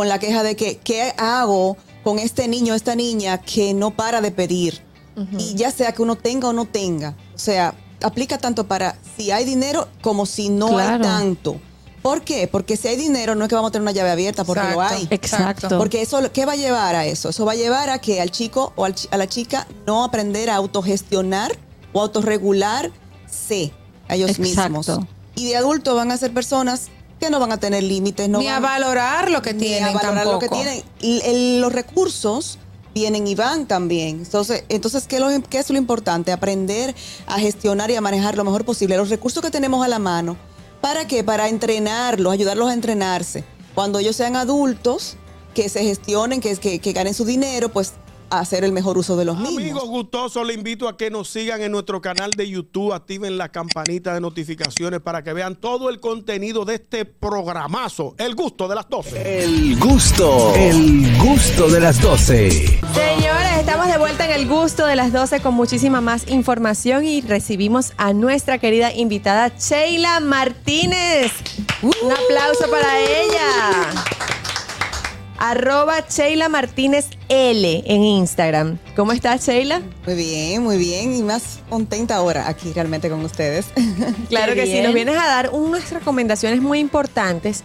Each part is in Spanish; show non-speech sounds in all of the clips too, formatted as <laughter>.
con la queja de que, ¿qué hago con este niño, esta niña que no para de pedir? Y ya sea que uno tenga o no tenga. O sea, aplica tanto para si hay dinero como si no hay tanto. ¿Por qué? Porque si hay dinero no es que vamos a tener una llave abierta, porque lo hay. Exacto. Porque eso, ¿qué va a llevar a eso? Eso va a llevar a que al chico o a la chica no aprender a autogestionar o autorregularse a ellos Exacto. mismos. Y de adultos van a ser personas que no van a tener límites, no Ni a van valorar lo que ni tienen a valorar tampoco. lo que tienen. Y el- los recursos vienen y van también. Entonces, entonces ¿qué, es lo- qué es lo importante? Aprender a gestionar y a manejar lo mejor posible los recursos que tenemos a la mano. ¿Para qué? Para entrenarlos, ayudarlos a entrenarse. Cuando ellos sean adultos, que se gestionen, que, que, que ganen su dinero, pues a hacer el mejor uso de los mismos. Amigos gustosos, le invito a que nos sigan en nuestro canal de YouTube, activen la campanita de notificaciones para que vean todo el contenido de este programazo, El Gusto de las 12. El gusto, el gusto de las 12. Señores, estamos de vuelta en el gusto de las 12 con muchísima más información y recibimos a nuestra querida invitada Sheila Martínez. Un aplauso para ella. Arroba Sheila Martínez L en Instagram. ¿Cómo estás, Sheila? Muy bien, muy bien. Y más contenta ahora aquí realmente con ustedes. <laughs> Claro Qué que sí, nos vienes a dar unas recomendaciones muy importantes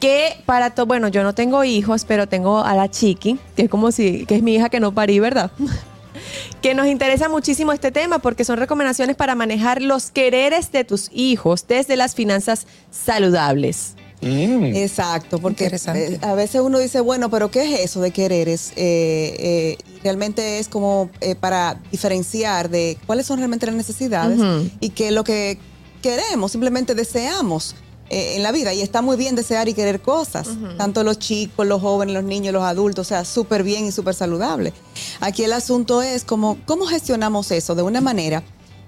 que para todo, bueno, yo no tengo hijos, pero tengo a la Chiqui, que es como si, que es mi hija que no parí, ¿verdad? <laughs> que nos interesa muchísimo este tema porque son recomendaciones para manejar los quereres de tus hijos desde las finanzas saludables. Exacto, porque eh, a veces uno dice, bueno, pero ¿qué es eso de quereres? Eh, eh, y realmente es como eh, para diferenciar de cuáles son realmente las necesidades Ujú. y qué es lo que queremos, simplemente deseamos eh, en la vida. Y está muy bien desear y querer cosas, tanto los chicos, los jóvenes, los niños, los adultos, o sea, súper bien y súper saludable. Aquí el asunto es como, ¿cómo gestionamos eso de una manera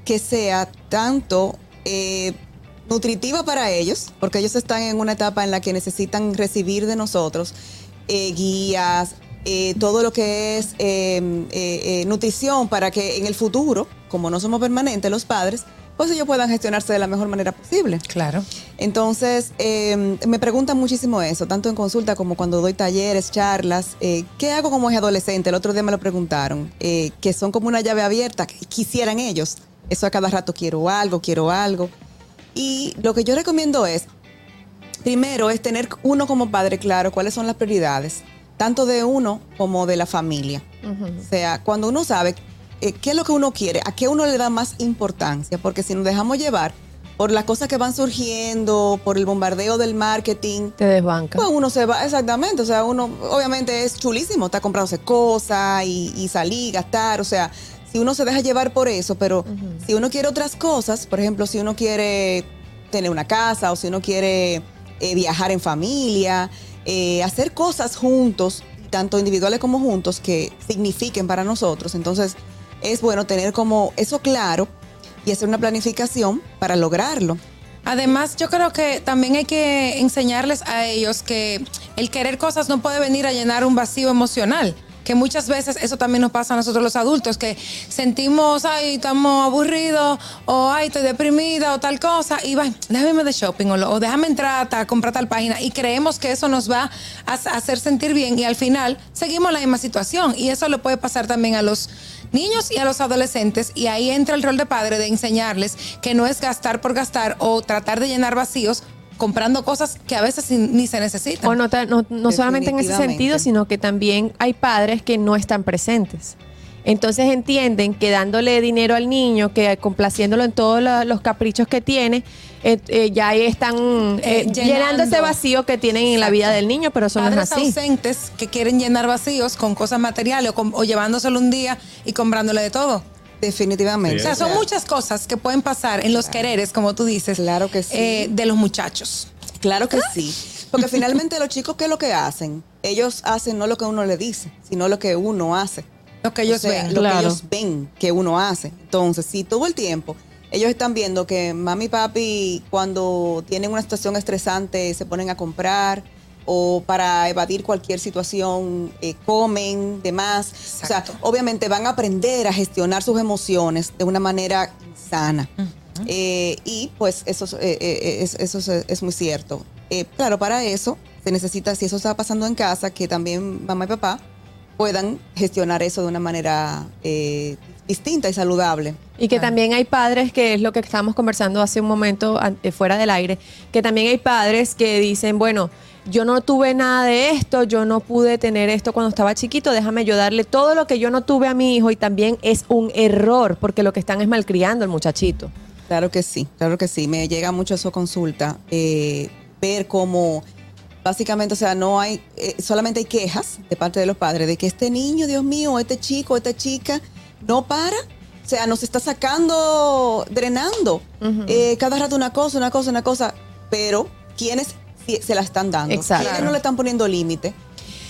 que sea tanto... eh, nutritiva para ellos, porque ellos están en una etapa en la que necesitan recibir de nosotros eh, guías, eh, todo lo que es eh, nutrición para que en el futuro, como no somos permanentes los padres, pues ellos puedan gestionarse de la mejor manera posible. Claro. Entonces, eh, me preguntan muchísimo eso, tanto en consulta como cuando doy talleres, charlas. ¿Qué hago como es adolescente? El otro día me lo preguntaron, que son como una llave abierta, que quisieran ellos. Eso a cada rato quiero algo, quiero algo. Y lo que yo recomiendo es, primero, es tener uno como padre claro cuáles son las prioridades, tanto de uno como de la familia. O sea, cuando uno sabe eh, qué es lo que uno quiere, a qué uno le da más importancia, porque si nos dejamos llevar por las cosas que van surgiendo, por el bombardeo del marketing, Te desbanca. pues uno se va, exactamente, o sea, uno obviamente es chulísimo, está comprándose cosas y, y salir, gastar, o sea, si uno se deja llevar por eso, pero si uno quiere otras cosas, por ejemplo, si uno quiere tener una casa o si uno quiere eh, viajar en familia, eh, hacer cosas juntos, tanto individuales como juntos, que signifiquen para nosotros, entonces es bueno tener como eso claro y hacer una planificación para lograrlo. Además, yo creo que también hay que enseñarles a ellos que el querer cosas no puede venir a llenar un vacío emocional. Que muchas veces eso también nos pasa a nosotros los adultos, que sentimos, ay, estamos aburridos, o ay, estoy deprimida, o tal cosa, y va, déjame de shopping, o, o déjame entrar a comprar tal página, y creemos que eso nos va a hacer sentir bien, y al final seguimos la misma situación, y eso le puede pasar también a los niños y a los adolescentes y ahí entra el rol de padre de enseñarles que no es gastar por gastar o tratar de llenar vacíos comprando cosas que a veces ni, se necesitan. O no, no, no solamente en ese sentido, sino que también hay padres que no están presentes. Entonces entienden que dándole dinero al niño, que complaciéndolo en todos los caprichos que tiene, eh, eh, ya ahí están eh, llenando. llenando. ese vacío que tienen en la vida del niño, pero eso no Padres es así. ausentes que quieren llenar vacíos con cosas materiales o, con- o llevándoselo un día y comprándole de todo. Definitivamente. O sea, son muchas cosas que pueden pasar en los quereres, como tú dices, Claro que sí. eh, de los muchachos. Claro que sí. <laughs> Porque finalmente los chicos, ¿qué es lo que hacen? Ellos hacen no lo que uno le dice, sino lo que uno hace. Lo que ellos O sea, ven. Lo Claro. que ellos ven que uno hace. Entonces, si todo el tiempo ellos están viendo que mami y papi, cuando tienen una situación estresante, se ponen a comprar o para evadir cualquier situación, eh, comen, demás. O sea, obviamente van a aprender a gestionar sus emociones de una manera sana. Eh, y pues eso, es- eh, es, eso es, es muy cierto. Claro, para eso se necesita, si eso está pasando en casa, que también mamá y papá puedan gestionar eso de una manera distinta y saludable. Y que también hay padres, que es lo que estábamos conversando hace un momento fuera del aire, que también hay padres que dicen, bueno, yo no tuve nada de esto, yo no pude tener esto cuando estaba chiquito, déjame yo darle todo lo que yo no tuve a mi hijo y también es un error porque lo que están es malcriando al muchachito. Claro que sí, claro que sí. Me llega mucho eso consulta. eh, ver cómo básicamente, o sea, no hay, eh, solamente hay quejas de parte de los padres de que este niño, Dios mío, este chico, esta chica, no para. O sea, nos está sacando, drenando. Eh, cada rato una cosa, una cosa, una cosa. Pero, ¿quiénes sí se la están dando? Exacto. ¿Quiénes no le están poniendo límite?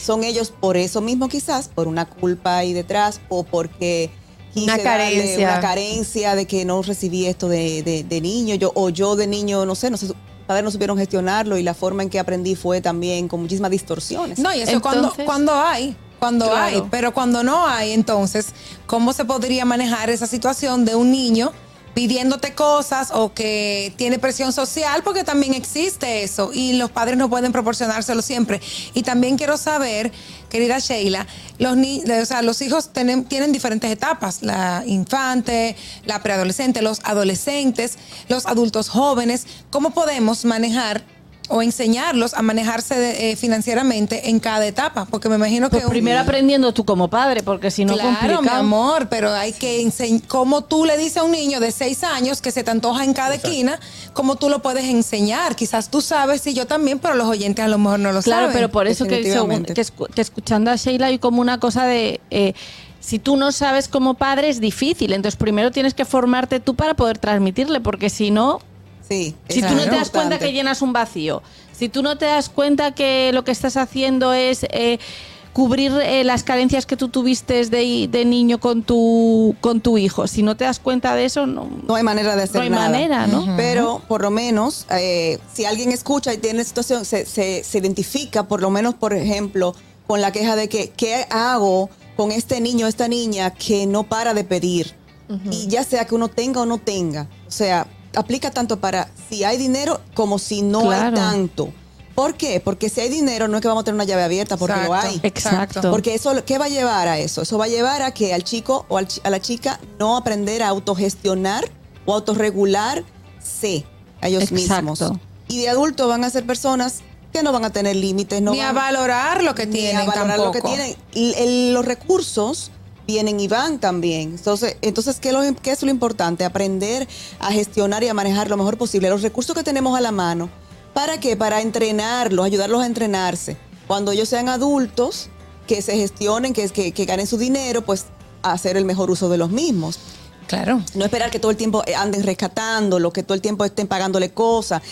Son ellos por eso mismo quizás, por una culpa ahí detrás o porque quise Una darle carencia. una carencia de que no recibí esto de, de- de niño, yo, o yo de niño, no sé, no sé, sus padres no supieron gestionarlo y la forma en que aprendí fue también con muchísimas distorsiones. No, y eso cuando, Entonces- cuando hay, cuando Claro. hay, pero cuando no hay, entonces, ¿cómo se podría manejar esa situación de un niño pidiéndote cosas o que tiene presión social? Porque también existe eso y los padres no pueden proporcionárselo siempre. Y también quiero saber, querida Sheila, los, ni o sea, los hijos tienen, tienen diferentes etapas, la infante, la preadolescente, los adolescentes, los adultos jóvenes. ¿Cómo podemos manejar o enseñarlos a manejarse de- eh, financieramente en cada etapa, porque me imagino que Pues primero aprendiendo tú como padre, porque si no claro, mi amor, pero hay que enseñar cómo tú le dices a un niño de seis años que se te antoja en cada esquina, cómo tú lo puedes enseñar. Quizás tú sabes y yo también, pero los oyentes a lo mejor no lo Claro, saben. pero por eso que, según- que, escu- que escuchando a Sheila hay como una cosa de... eh, si tú no sabes como padre es difícil, entonces primero tienes que formarte tú para poder transmitirle, porque si no, Sí, si tú no te das cuenta que llenas un vacío, si tú no te das cuenta que lo que estás haciendo es eh, cubrir eh, las carencias que tú tuviste de, de niño con tu, con tu hijo, si no te das cuenta de eso, no, No hay manera de hacer no hay nada. manera, ¿no? Pero por lo menos, eh, si alguien escucha y tiene situación, se, se, se identifica, por lo menos, por ejemplo, con la queja de que, ¿qué hago con este niño, esta niña que no para de pedir? Y ya sea que uno tenga o no tenga. O sea, aplica tanto para si hay dinero como si no Claro. hay tanto. ¿Por qué? Porque si hay dinero no es que vamos a tener una llave abierta, porque lo hay. Exacto. Porque eso, ¿qué va a llevar a eso? Eso va a llevar a que al chico o a la chica no aprender a autogestionar o autorregularse a ellos Exacto. mismos. Y de adultos van a ser personas que no van a tener límites, no ni a van valorar lo que ni tienen a valorar tampoco. lo que tienen. Y el- los recursos vienen y van también. Entonces, entonces ¿qué, es lo importante? Aprender a gestionar y a manejar lo mejor posible los recursos que tenemos a la mano. ¿Para qué? Para entrenarlos, ayudarlos a entrenarse. Cuando ellos sean adultos, que se gestionen, que, que, que ganen su dinero, pues hacer el mejor uso de los mismos. Claro. No esperar que todo el tiempo eh, anden rescatándolo, que todo el tiempo estén pagándole cosas.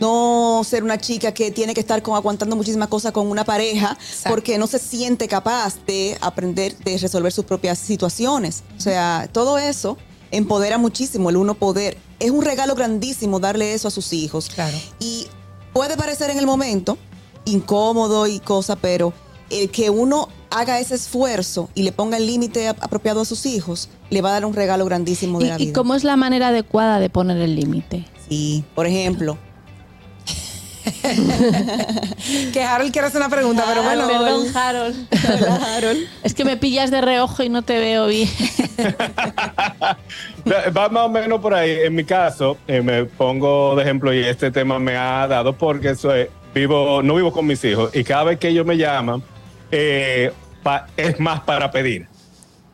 No ser una chica que tiene que estar con, aguantando muchísimas cosas con una pareja Exacto. porque no se siente capaz de aprender, de resolver sus propias situaciones. O sea, todo eso empodera muchísimo el uno poder. Es un regalo grandísimo darle eso a sus hijos. Claro. Y puede parecer en el momento incómodo y cosa, pero el que uno haga ese esfuerzo y le ponga el límite ap- apropiado a sus hijos, le va a dar un regalo grandísimo de ¿Y, la y cómo es la manera adecuada de poner el límite? Sí, por ejemplo, <laughs> Que Harold quiere hacer una pregunta, pero bueno. Perdón, Harold. <laughs> Es que me pillas de reojo y no te veo bien. <laughs> Va más o menos por ahí. En mi caso, eh, me pongo de ejemplo y este tema me ha dado porque soy, vivo, no vivo con mis hijos y cada vez que ellos me llaman eh, pa- es más para pedir.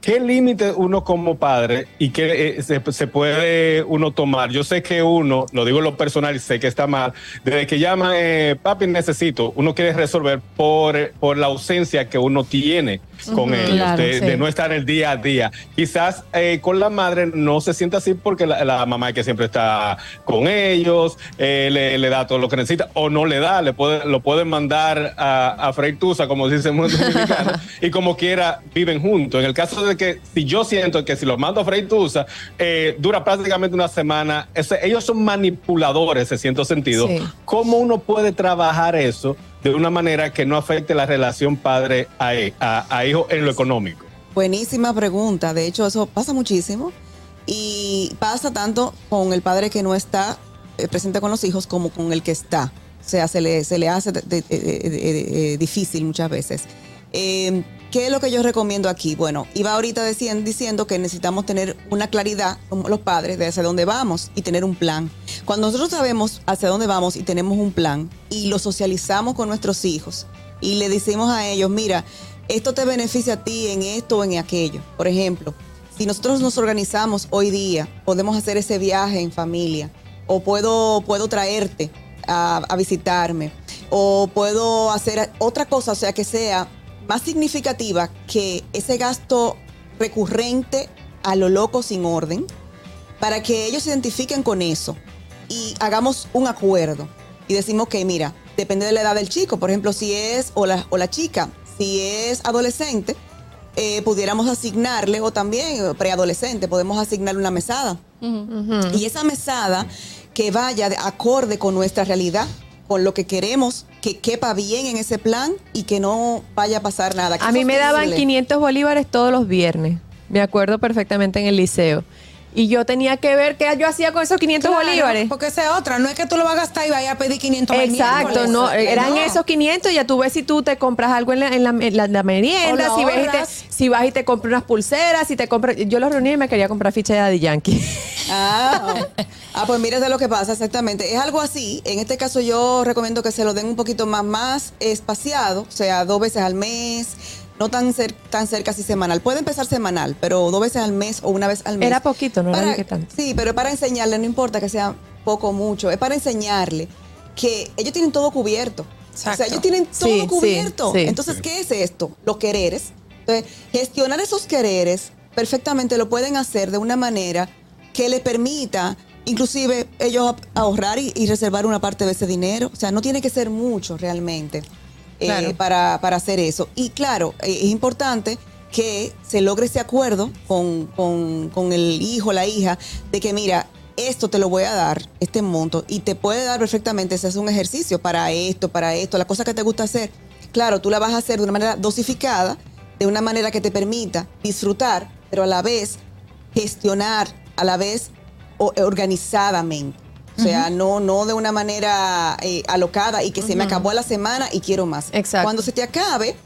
¿Qué límite uno como padre y qué eh, se, se puede uno tomar? Yo sé que uno, lo digo en lo personal y sé que está mal, desde que llama, eh, papi, necesito, uno quiere resolver por, por la ausencia que uno tiene con ellos, claro, de, sí. de no estar el día a día. Quizás eh, con la madre no se siente así porque la, la mamá es que siempre está con ellos, le, le da todo lo que necesita o no le da, le puede, lo pueden mandar a, a freír tusa, como dice muy dominicano, <laughs> y como quiera viven juntos. En el caso de que si yo siento que si los mando a freír tusa, eh, dura prácticamente una semana, ese- ellos son manipuladores en cierto sentido. Sí. ¿Cómo uno puede trabajar eso de una manera que no afecte la relación padre a, a- a hijo en lo económico? buenísima pregunta. De hecho, eso pasa muchísimo y pasa tanto con el padre que no está eh, presente con los hijos como con el que está. O sea, se le, se le hace de- de- de- difícil muchas veces. Eh, ¿Qué es lo que yo recomiendo aquí? Bueno, iba ahorita decien- diciendo que necesitamos tener una claridad como los padres de hacia dónde vamos y tener un plan. Cuando nosotros sabemos hacia dónde vamos y tenemos un plan y lo socializamos con nuestros hijos y le decimos a ellos, mira, esto te beneficia a ti en esto o en aquello. Por ejemplo, si nosotros nos organizamos hoy día, podemos hacer ese viaje en familia o puedo, puedo traerte a, a visitarme o puedo hacer otra cosa, o sea, que sea más significativa que ese gasto recurrente a lo loco sin orden, para que ellos se identifiquen con eso y hagamos un acuerdo y decimos que, mira, depende de la edad del chico, por ejemplo, si es, o la, o la chica, si es adolescente, eh, pudiéramos asignarle, o también preadolescente, podemos asignarle una mesada. Y esa mesada que vaya de acorde con nuestra realidad, con lo que queremos, que quepa bien en ese plan y que no vaya a pasar nada. A mí me daban sostenible. 500 bolívares todos los viernes. Me acuerdo perfectamente en el liceo. Y yo tenía que ver qué yo hacía con esos 500 Claro, bolívares. Porque esa es otra. No es que tú lo vas a gastar y vayas a pedir 500 más Exacto, no, eran No. esos 500, ya tú ves si tú te compras algo en la, en la, en la- la merienda, si, ves y te- si vas y te compras unas pulseras, si te compras, yo los reuní y me quería comprar ficha de Daddy Yankee. Ah, <laughs> ah, pues mira de lo que pasa exactamente. Es algo así. En este caso yo recomiendo que se lo den un poquito más, más espaciado, o sea, dos veces al mes, no tan, cer- tan cerca así semanal. Puede empezar semanal, pero dos veces al mes o una vez al mes. Era poquito, no era Para- que tanto. Sí, pero para enseñarle, no importa que sea poco o mucho, es para enseñarle que ellos tienen todo cubierto. O sea, ellos tienen todo Sí, cubierto. sí. Entonces, ¿qué es esto? Los quereres. Entonces, gestionar esos quereres perfectamente lo pueden hacer de una manera que les permita, inclusive, ellos ahorrar y, y reservar una parte de ese dinero. O sea, no tiene que ser mucho realmente eh, para, para hacer eso. Y claro, eh, es importante que se logre ese acuerdo con, con- con el hijo, la hija, de que mira, esto te lo voy a dar, este monto, y te puede dar perfectamente, si es un ejercicio para esto, para esto, la cosa que te gusta hacer. Claro, tú la vas a hacer de una manera dosificada, de una manera que te permita disfrutar, pero a la vez gestionar, a la vez o- organizadamente. O sea, no, no de una manera eh, alocada y que se me acabó la semana y quiero más. Exacto. Cuando se te acabe,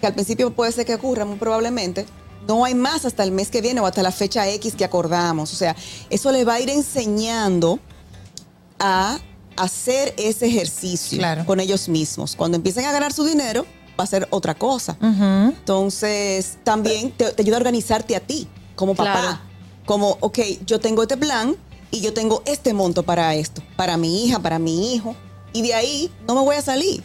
que al principio puede ser que ocurra muy probablemente, no hay más hasta el mes que viene o hasta la fecha X que acordamos. O sea, eso le va a ir enseñando a hacer ese ejercicio Claro. con ellos mismos. Cuando empiecen a ganar su dinero, va a ser otra cosa. Entonces, también te, te ayuda a organizarte a ti, como papá. Claro. Como, ok, yo tengo este plan y yo tengo este monto para esto, para mi hija, para mi hijo, y de ahí no me voy a salir.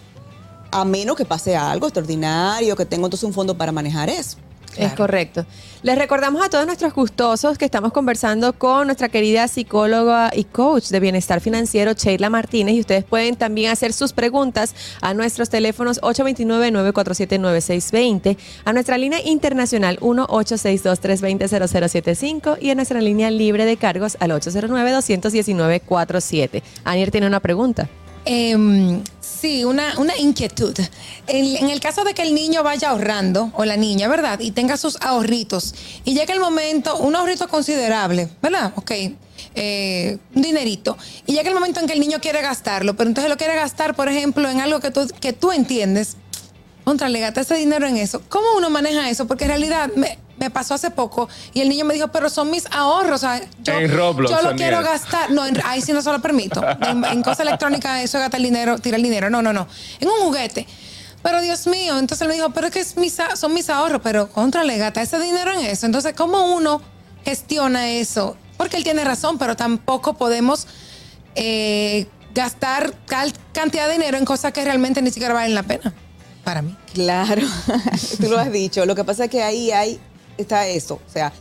A menos que pase algo extraordinario, que tengo entonces un fondo para manejar eso. Es correcto. Les recordamos a todos nuestros gustosos que estamos conversando con nuestra querida psicóloga y coach de bienestar financiero, Sheila Martínez, y ustedes pueden también hacer sus preguntas a nuestros teléfonos 829-947-9620, a nuestra línea internacional 1-862-320-0075 y a nuestra línea libre de cargos al 809-219-47. Anier tiene una pregunta. Em, sí, una, una inquietud. En, el caso de que el niño vaya ahorrando, o la niña, ¿verdad? Y tenga sus ahorritos, y llega el momento, un ahorrito considerable, ¿verdad? Ok, eh, un dinerito. Y llega el momento en que el niño quiere gastarlo, pero entonces lo quiere gastar, por ejemplo, en algo que tú, que tú entiendes. Contra, le ese dinero en eso. ¿Cómo uno maneja eso? Porque en realidad me pasó hace poco y el niño me dijo, pero son mis ahorros. O sea, yo, En Roblox, yo lo quiero gastar. No, en- ahí sí no se lo permito. <laughs> En, en cosa electrónica eso es gastar el dinero, tirar el dinero. No, no, no. En un juguete. Pero Dios mío, entonces él me dijo, pero es que es mis son mis ahorros, pero contra le gasta ese dinero en eso. Entonces, ¿cómo uno gestiona eso? Porque él tiene razón, pero tampoco podemos eh, gastar tal cantidad de dinero en cosas que realmente ni siquiera valen la pena. Para mí. Claro, <laughs> tú lo has dicho. Lo que pasa es que ahí hay, está eso. O sea,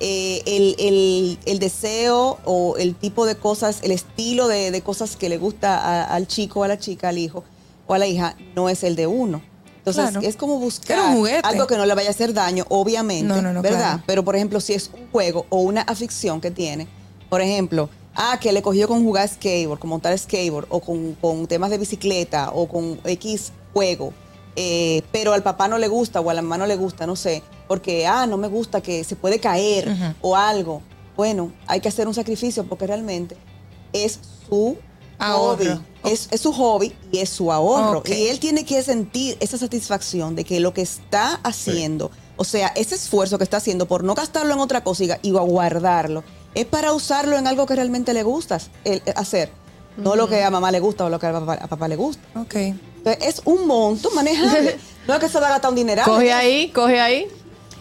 eh, el, el- el deseo o el tipo de cosas, el estilo de, de cosas que le gusta a- al chico, a la chica, al hijo o a la hija, no es el de uno. Entonces, Claro. es como buscar algo que no le vaya a hacer daño, obviamente, No, no, no, ¿verdad? claro. Pero, por ejemplo, si es un juego o una afición que tiene, por ejemplo, ah, que le cogió con jugar skateboard, con montar skateboard, o con, con temas de bicicleta, o con X juego, eh, pero al papá no le gusta o a la mamá no le gusta, no sé, porque, ah, no me gusta que se puede caer o algo. Bueno, hay que hacer un sacrificio porque realmente es su Ahorro. hobby. Es, es su hobby y es su ahorro. Y él tiene que sentir esa satisfacción de que lo que está haciendo, o sea, ese esfuerzo que está haciendo por no gastarlo en otra cosa y, guardarlo, es para usarlo en algo que realmente le gusta el- hacer. No lo que a mamá le gusta o lo que a papá, a papá le gusta. Ok. Entonces, es un monto manejable. <laughs> no es que se va a gastar un dineral. Coge ahí, coge ahí.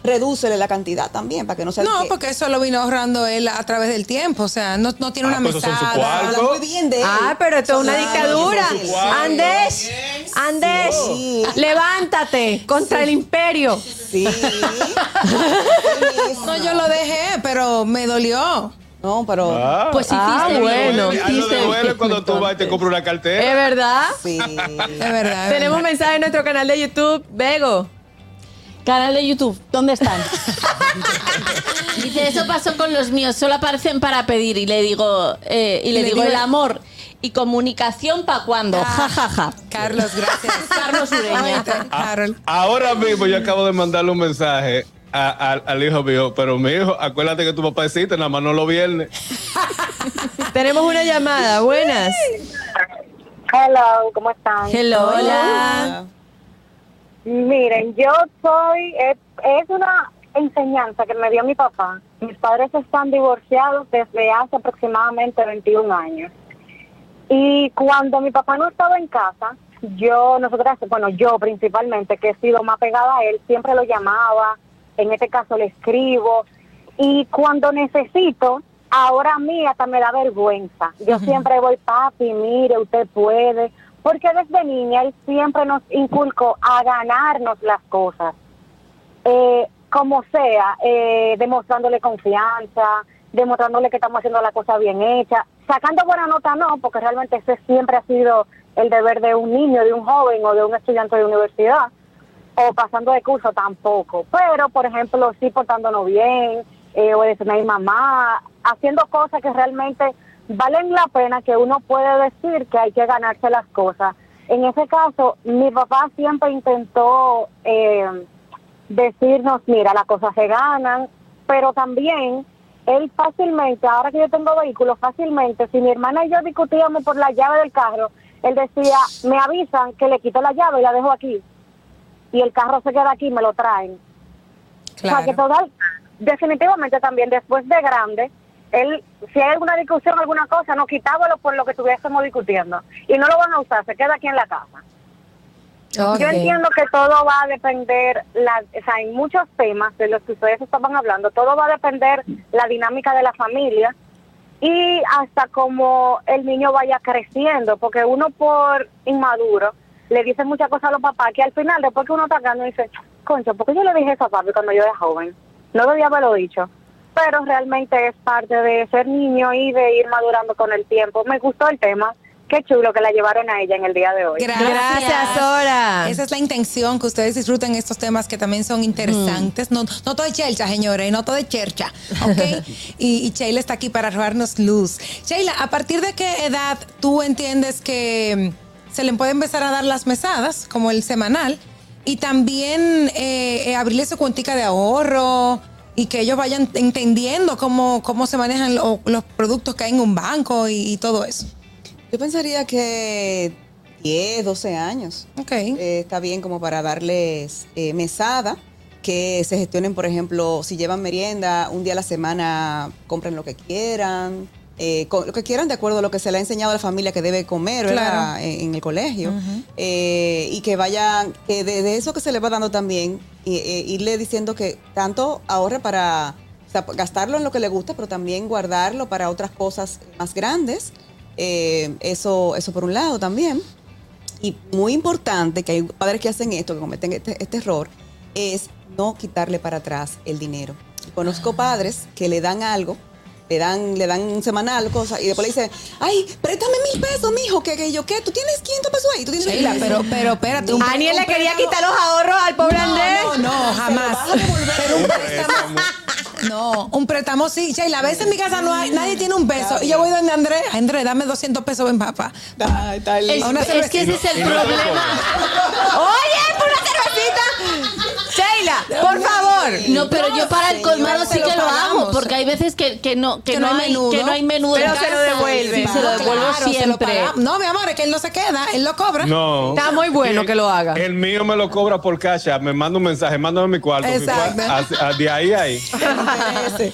Redúcele la cantidad también para que no sea No, que- porque eso lo vino ahorrando él a través del tiempo. O sea, no, no tiene Ah, una pues mesada. Habla muy bien de él. Ah, pero esto es una dictadura. Andés, Andés, Sí. levántate contra el imperio. Sí. <laughs> No, yo lo dejé, pero me dolió. No, pero. Ah. Pues hiciste Ah, bueno. Hiciste bien, cuando tú vas y te compras una ¿Es cartera. verdad? Sí. <laughs> Es verdad. es Tenemos un verdad. mensaje en nuestro canal de YouTube. Bego. Canal de YouTube, ¿dónde están? <laughs> Dice, eso pasó con los míos, solo aparecen para pedir y le digo, eh, y le, Le digo digo- el amor y comunicación para cuándo, ja ja ja. Carlos, gracias. Carlos Ureña. Carol. Ahora mismo yo acabo de mandarle un mensaje a- a- al hijo mío, pero mi hijo, acuérdate que tu papá existe, nada más no lo viernes. <laughs> Tenemos una llamada. Buenas. Hello, ¿cómo están? Hello. Hola. Miren, yo soy, es, es una enseñanza que me dio mi papá. Mis padres están divorciados desde hace aproximadamente 21 años. Y cuando mi papá no estaba en casa, yo, nosotras, bueno, yo principalmente, que he sido más pegada a él, siempre lo llamaba, en este caso le escribo, y cuando necesito, ahora a mí hasta me da vergüenza. Yo siempre voy, papi, mire, usted puede, porque desde niña él siempre nos inculcó a ganarnos las cosas. Eh, como sea, eh, demostrándole confianza, demostrándole que estamos haciendo la cosa bien hecha, sacando buena nota no, porque realmente ese siempre ha sido el deber de un niño, de un joven o de un estudiante de universidad, o pasando de curso tampoco, pero por ejemplo sí portándonos bien, eh, obedeciendo a mi mamá, haciendo cosas que realmente valen la pena, que uno puede decir que hay que ganarse las cosas. En ese caso, mi papá siempre intentó... Eh, decirnos, mira, las cosas se ganan, pero también él fácilmente, ahora que yo tengo vehículo, fácilmente, si mi hermana y yo discutíamos por la llave del carro, él decía, me avisan que le quito la llave y la dejo aquí. Y el carro se queda aquí y me lo traen. O sea, que Claro. total, definitivamente también después de grande, él, si hay alguna discusión, alguna cosa, no quitábalo por lo que estuviésemos discutiendo. Y no lo van a usar, se queda aquí en la casa. Yo entiendo que todo va a depender, la, o sea, en muchos temas de los que ustedes estaban hablando, todo va a depender la dinámica de la familia y hasta como el niño vaya creciendo, porque uno por inmaduro le dice muchas cosas a los papás que al final, después que uno está grande, dice, concho, ¿por qué yo le dije eso a papi cuando yo era joven? No debía haberlo dicho. Pero realmente es parte de ser niño y de ir madurando con el tiempo. Me gustó el tema. Qué chulo que la llevaron a ella en el día de hoy. Gracias. Gracias, Sora. Esa es la intención, que ustedes disfruten estos temas que también son interesantes. No, no todo es chercha, señores, no todo es chercha, ¿ok? <laughs> y, y Sheila está aquí para robarnos luz. Sheila, ¿a partir de qué edad tú entiendes que se le puede empezar a dar las mesadas, como el semanal, y también eh, eh, abrirle su cuentica de ahorro y que ellos vayan entendiendo cómo, cómo se manejan lo- los productos que hay en un banco y, y todo eso? Yo pensaría que 10, 12 años. Ok. Eh, está bien como para darles eh, mesada, que se gestionen, por ejemplo, si llevan merienda, un día a la semana compren lo que quieran, eh, lo que quieran de acuerdo a lo que se le ha enseñado a la familia que debe comer. Claro. en, en el colegio. Eh, y que vayan, que de, de eso que se le va dando también, y, eh, irle diciendo que tanto ahorre para o sea, gastarlo en lo que le gusta, pero también guardarlo para otras cosas más grandes. Eh, eso, eso por un lado también. Y muy importante, que hay padres que hacen esto, que cometen este, este error, es no quitarle para atrás el dinero. Conozco padres que le dan algo, le dan, le dan un semanal, cosa, y después le dicen, ay, préstame mil pesos, mijo, que, que yo, ¿qué? ¿Tú tienes 500 pesos ahí? ¿Tú tienes mil Sheila, pesos?" pero, pero espérate. un- Aniel le quería préstamo- quitar los ahorros al pobre Andrés. No, no, jamás. Pero un préstamo. No, un préstamo sí. Sheila, a veces en mi casa no hay, nadie tiene un peso. Y yo voy donde Andrés. Andrés, dame 200 pesos, ven, papá. Ay, está Es, es que ese es el no problema. Oye, por una cervecita. Sheila, por favor, No, pero yo para el colmado sí que lo hago, porque hay veces que, que no, que, Que no, no hay menudo. que no hay menú Pero en se lo casa. devuelve. Sí, se lo No, devuelvo claro, se lo siempre. pagamos. No, mi amor, es que él no se queda, él lo cobra. No. Está muy bueno que lo haga. El mío me lo cobra por cash, app, me manda un mensaje, mándame mi cuarto. mi Exacto. cuarto, a- a- de ahí a ahí. <laughs>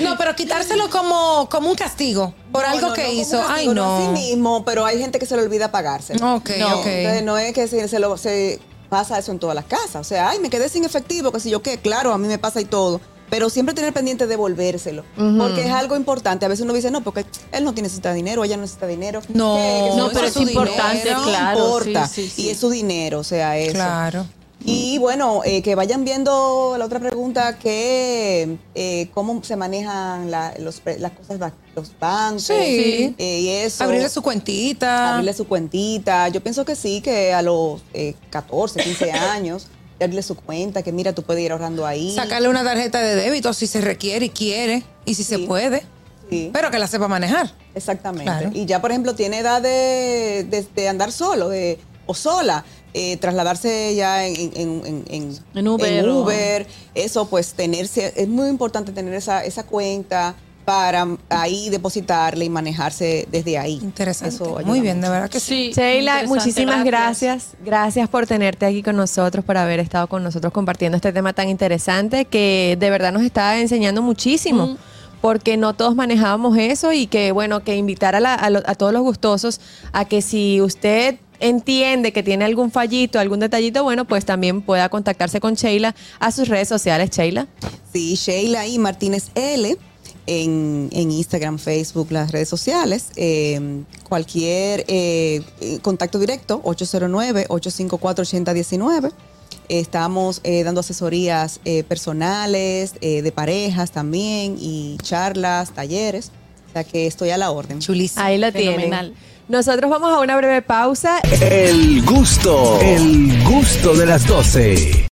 No, pero quitárselo como, como un castigo por No, algo no, que no como hizo. Ay, no. Así mismo, pero hay gente que se le olvida pagarse. Ok, no, ok. Entonces no es que se, se lo, se pasa eso en todas las casas. O sea, ay, me quedé sin efectivo, que si yo qué, claro, a mí me pasa y todo. Pero siempre tener pendiente de devolvérselo. Porque es algo importante. A veces uno dice, no, porque él no necesita dinero, ella no necesita dinero. No, No, pero es importante, dinero. claro, No importa. sí, sí, sí. Y es su dinero, o sea, eso. Claro. Y bueno, eh, que vayan viendo la otra pregunta, que eh, cómo se manejan la- los, pre- las cosas, los bancos Sí. eh, y eso. Abrirle su cuentita. Abrirle su cuentita. Yo pienso que sí, que a los eh, 14, 15 <laughs> años, darle su cuenta, que mira, tú puedes ir ahorrando ahí. Sacarle una tarjeta de débito si se requiere y quiere y si se puede. Sí, Pero que la sepa manejar. exactamente. Claro. Y ya, por ejemplo, tiene edad de, de- de andar solo de, o sola. Eh, trasladarse ya en, en- en- en- En Uber en o- Uber, eso pues tenerse, es muy importante tener esa, esa cuenta para ahí depositarle y manejarse desde ahí. Interesante. Eso Muy bien, de verdad que sí. Sheila, muchísimas gracias. gracias. por tenerte aquí con nosotros, por haber estado con nosotros compartiendo este tema tan interesante que de verdad nos está enseñando muchísimo. Porque no todos manejábamos eso y que, bueno, que invitar a, la- a lo- a todos los gustosos a que si usted entiende que tiene algún fallito, algún detallito, bueno, pues también pueda contactarse con Sheila a sus redes sociales, Sheila. Sí, Sheila y Martínez L en, en Instagram, Facebook, las redes sociales. Eh, cualquier eh, contacto directo, 809-854-8019. Estamos eh, dando asesorías eh, personales, eh, de parejas también, y charlas, talleres. O sea que estoy a la orden. Chulísimo. Ahí lo tienen. Nosotros vamos a una breve pausa El gusto, el gusto de las 12.